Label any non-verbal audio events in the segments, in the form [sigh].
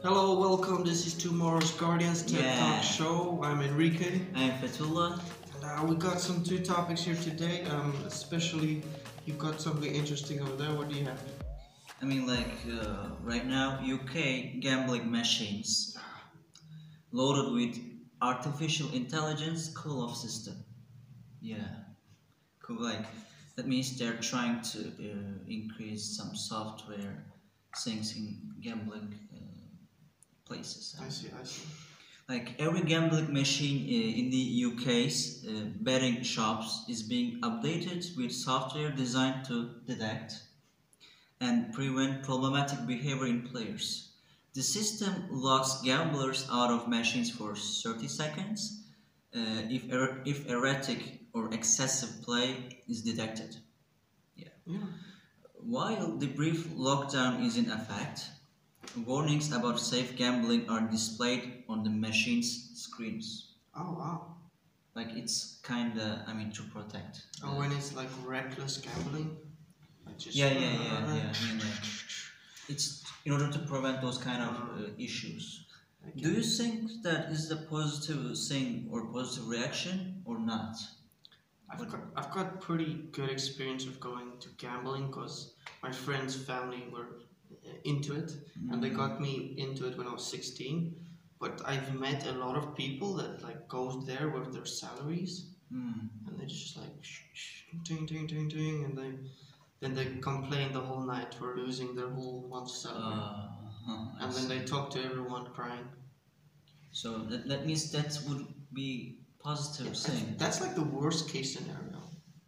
Hello, welcome. This is Tomorrow's Guardians Tech Yeah. Talk Show. I'm Enrique. I'm Fethullah. And, uh, we got some two topics here today. Um, especially, you've got something interesting over there. What do you have? I mean, like uh, right now, UK gambling machines loaded with artificial intelligence call-off system. Yeah, cool. Like that means they're trying to uh, increase some software things in gambling places. I see, I see. Like every gambling machine uh, in the UK's uh, betting shops is being updated with software designed to detect and prevent problematic behavior in players. The system locks gamblers out of machines for 30 seconds uh, if, er- if erratic or excessive play is detected. Yeah. While the brief lockdown is in effect, warnings about safe gambling are displayed on the machine's screens. Oh, wow. Like it's kinda, I mean, to protect. Oh, when it's like reckless gambling? Like just Yeah, yeah, yeah, yeah. I mean, like, it's in order to prevent those kind of uh, issues. Okay. Do you think that is a positive thing or positive reaction or not? I've got, I've got pretty good experience of going to gambling because my friend's family were into it and they got me into it when I was 16 but I've met a lot of people that like goes there with their salaries Mm. and they just like shh, shh, ding ding ding ding and they then they complain the whole night for losing their whole month's salary. Uh, huh, and then they talk to everyone crying. So that, that means that would be positive thing. that's like the worst case scenario.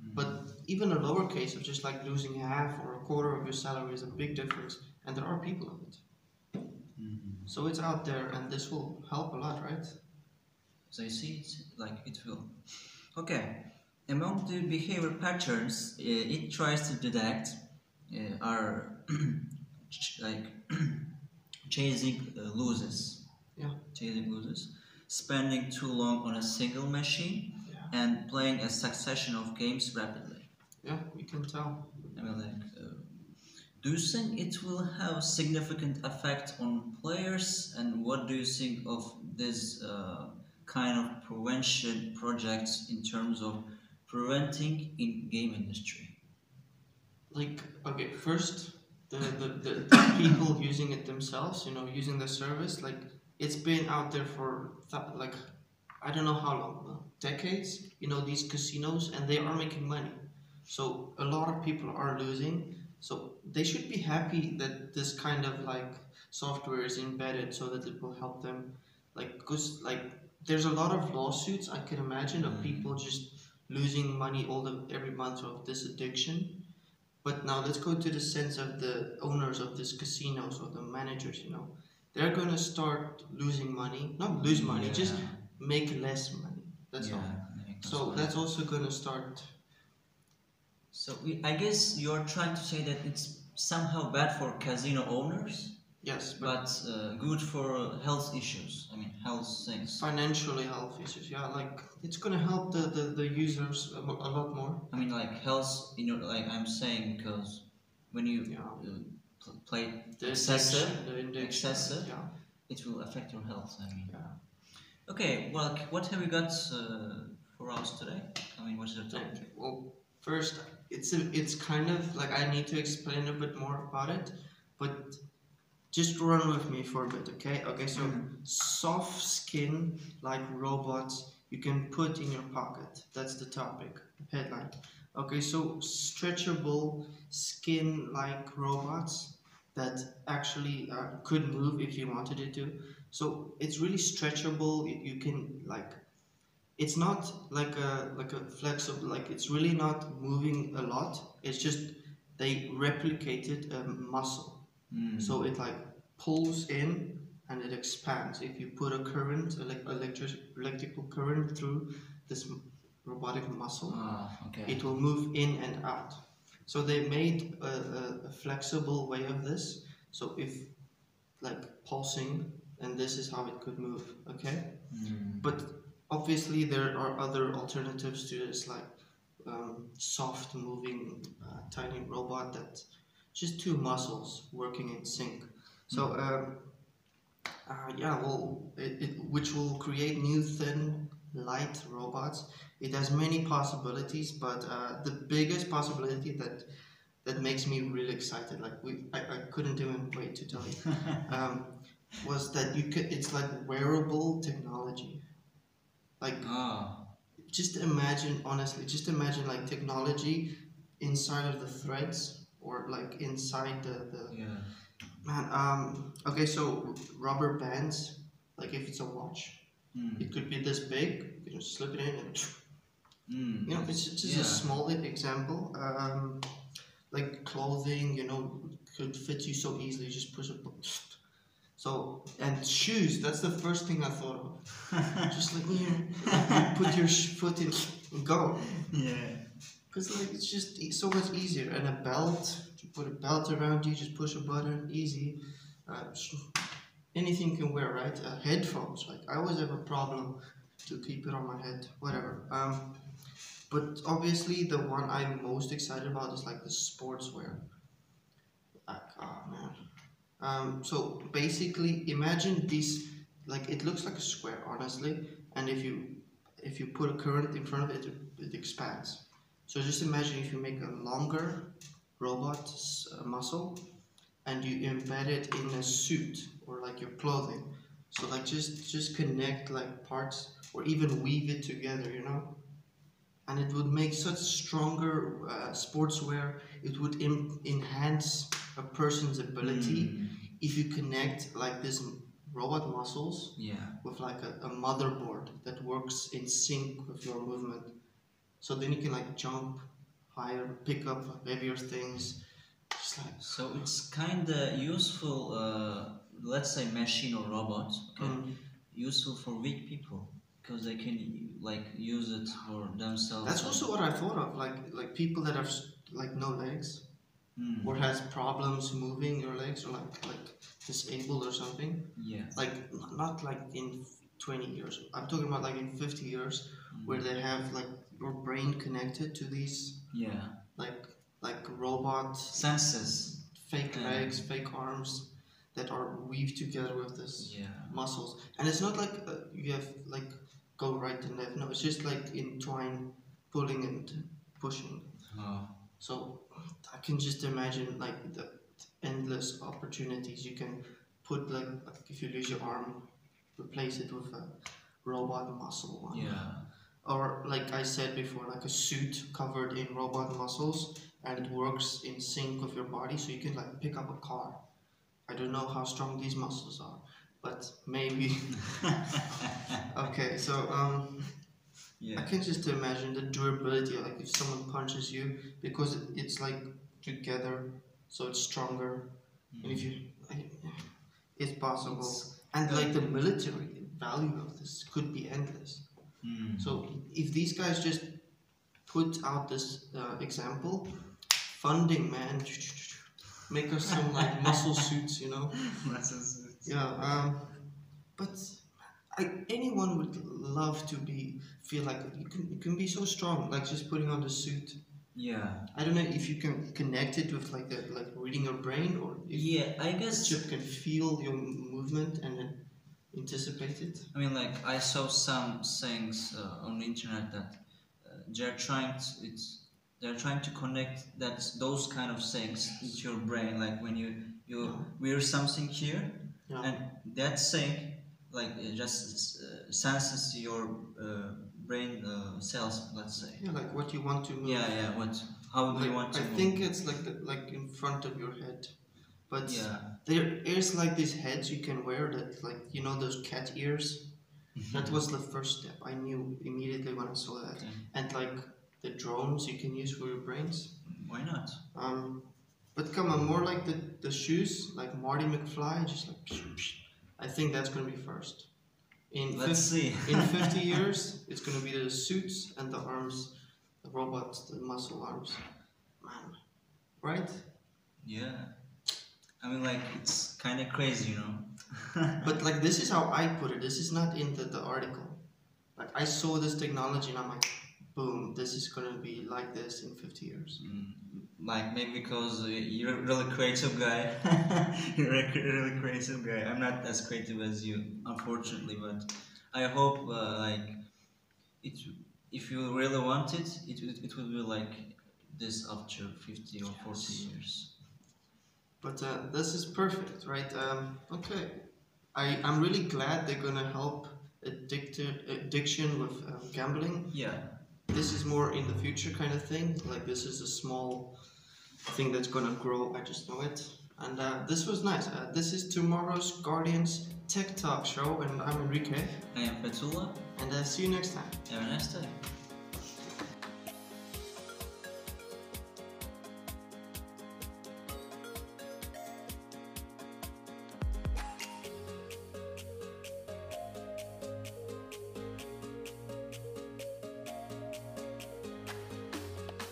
Mm. But even a lower case of just like losing half or a quarter of your salary is a big difference, and there are people of it. Mhm. So it's out there, and this will help a lot, right? So you see, it's like it will. Okay, among the behavior patterns uh, it tries to detect uh, are [clears throat] like [clears throat] chasing uh, losers. Yeah. Chasing losers, spending too long on a single machine, Yeah. and playing a succession of games rapidly. Yeah, we can tell. I mean, like, uh, do you think it will have significant effect on players? And what do you think of this uh, kind of prevention projects in terms of preventing in game industry? Like, okay, first, the, the, the, the people using it themselves, you know, using the service, like, it's been out there for, th- like, I don't know how long, uh, decades, you know, these casinos, and they are making money. So a lot of people are losing. So they should be happy that this kind of like software is embedded so that it will help them. Like, cause like there's a lot of lawsuits I can imagine of Mm. people just losing money all the every month of this addiction. But now let's go to the sense of the owners of these casinos or the managers. You know, they're gonna start losing money. Not lose money, just make less money. That's yeah, all. So that's also gonna start. So we, I guess you're trying to say that it's somehow bad for casino owners, Yes, but but uh, good for health issues. I mean, health things. financially health issues. Yeah, like it's gonna help the the, the users a, a lot more. I mean, like health. You know, like I'm saying, because when you Yeah. uh, pl- play The excessive, addiction, the excessive. Yeah. it will affect your health. I mean. Yeah. Okay. Well, what have we got uh, for us today? I mean, what's the topic? Well, first, it's a, it's kind of like I need to explain a bit more about it, but just run with me for a bit, okay? Okay, so soft skin like robots you can put in your pocket. That's the topic, headline. Okay, so stretchable skin like robots that actually uh, could move if you wanted it to. So it's really stretchable. You, you can like it's not like a like a flexible like it's really not moving a lot it's just they replicated a muscle Mm. so it like pulls in and it expands if you put a current elec- electric electrical current through this robotic muscle Ah, okay. it will move in and out so they made a, a, a flexible way of this so if like pulsing and this is how it could move okay Mm. but obviously there are other alternatives to this like um, soft moving uh, tiny robot that just two muscles working in sync so um, Uh, yeah, well, it, it, which will create new thin, light robots. It has many possibilities, but uh, the biggest possibility that that makes me really excited, like we, I, I couldn't even wait to tell you, [laughs] um, was that you could. It's like wearable technology. Like Ah, just imagine, honestly, just imagine like technology inside of the threads or like inside the the yeah. Man, um, okay, so rubber bands, like if it's a watch, Mm. it could be this big. You just slip it in, and Mm. you know, it's just Yeah. a small example. Um, like clothing, you know, could fit you so easily. Just push a button. So and shoes, that's the first thing I thought of. [laughs] just like you put your foot in and go. yeah. Cause like it's just e- so much easier. And a belt, you put a belt around you, just push a button, easy. Uh, anything you can wear, right? Uh, headphones, like I always have a problem to keep it on my head, whatever. Um, but obviously the one I'm most excited about is like the sportswear. Like, oh man. Um, so basically, imagine this. Like it looks like a square, honestly, and if you if you put a current in front of it, it, expands. So just imagine if you make a longer robot uh, muscle and you embed it in a suit or like your clothing. So like just just connect like parts or even weave it together, you know. And it would make such stronger uh, sportswear. It would Im- enhance a person's ability Mm. if you connect like this robot muscles Yeah. with like a, a motherboard that works in sync with your movement. So then you can like jump higher, pick up heavier things. Just like So it's kind of useful, uh, let's say machine or robot, okay? mm. useful for weak people because they can like use it for themselves. that's also what I thought of. Like like people that have like no legs Mm. or has problems moving your legs or like like disabled or something. Yeah. Like not like in 20 years. I'm talking about like in 50 years where they have like your brain connected to these Yeah. like like robot Senses. fake Yeah. legs, fake arms that are weaved together with this Yeah. muscles. And it's not like uh, you have like go right and left. No, it's just like entwine, pulling and pushing. Oh. So I can just imagine like the endless opportunities you can put like, like if you lose your arm, replace it with a robot muscle one. Yeah. Or like I said before, like a suit covered in robot muscles and it works in sync with your body so you can like pick up a car. I don't know how strong these muscles are, but maybe [laughs] okay, so um I can just imagine the durability, like if someone punches you, because it's like together, so it's stronger. And if you, like, it's possible. It's- and like the military value of this could be endless. Mm. So if these guys just put out this uh, example, funding, man, [laughs] make us some like muscle suits, you know. [laughs] Yeah, um, but I, anyone would love to be feel like you can you can be so strong, like just putting on the suit. Yeah. I don't know if you can connect it with like the, like reading your brain, or if Yeah. I guess. chip can feel your movement and then anticipate it. I mean, like I saw some things uh, on the internet that uh, they're trying to it's they're trying to connect that those kind of things into your brain. Like when you you Yeah. wear something here, Yeah. and that thing like it just uh, senses your uh, brain uh, cells. Let's say. yeah, like what you want to move. Yeah, yeah. What? How do Like, you want to? I move? think it's like the, like in front of your head, but Yeah. there is like these heads you can wear that like you know those cat ears. That was the first step. I knew immediately when I saw that. Okay. And like the drones you can use for your brains. Why not? Um, but come on, more like the, the shoes, like Marty McFly, just like. psh, psh. I think that's gonna be first. In Let's 50, see. in [laughs] 50 years, it's gonna be the suits and the arms, the robots, the muscle arms. Man, right? yeah. I mean, like it's kind of crazy, you know. [laughs] But like this is how I put it. This is not in the, the article. Like I saw this technology and I'm like, boom, this is gonna be like this in 50 years. Mm, like maybe because uh, you're a really creative guy. [laughs] you're a really creative guy. I'm not as creative as you, unfortunately, but I hope uh, like it. If you really want it, it would it would be like this after 50 or 40 Yes. years. But uh, this is perfect, right? Um, okay, I I'm really glad they're gonna help addicted addiction with uh, gambling. Yeah. This is more in the future kind of thing. Like this is a small thing that's gonna grow. I just know it. And uh, this was nice. Uh, this is tomorrow's Guardians Tech Talk show, and I'm Enrique. I am Fethullah. And uh, see you next time. Have a nice day.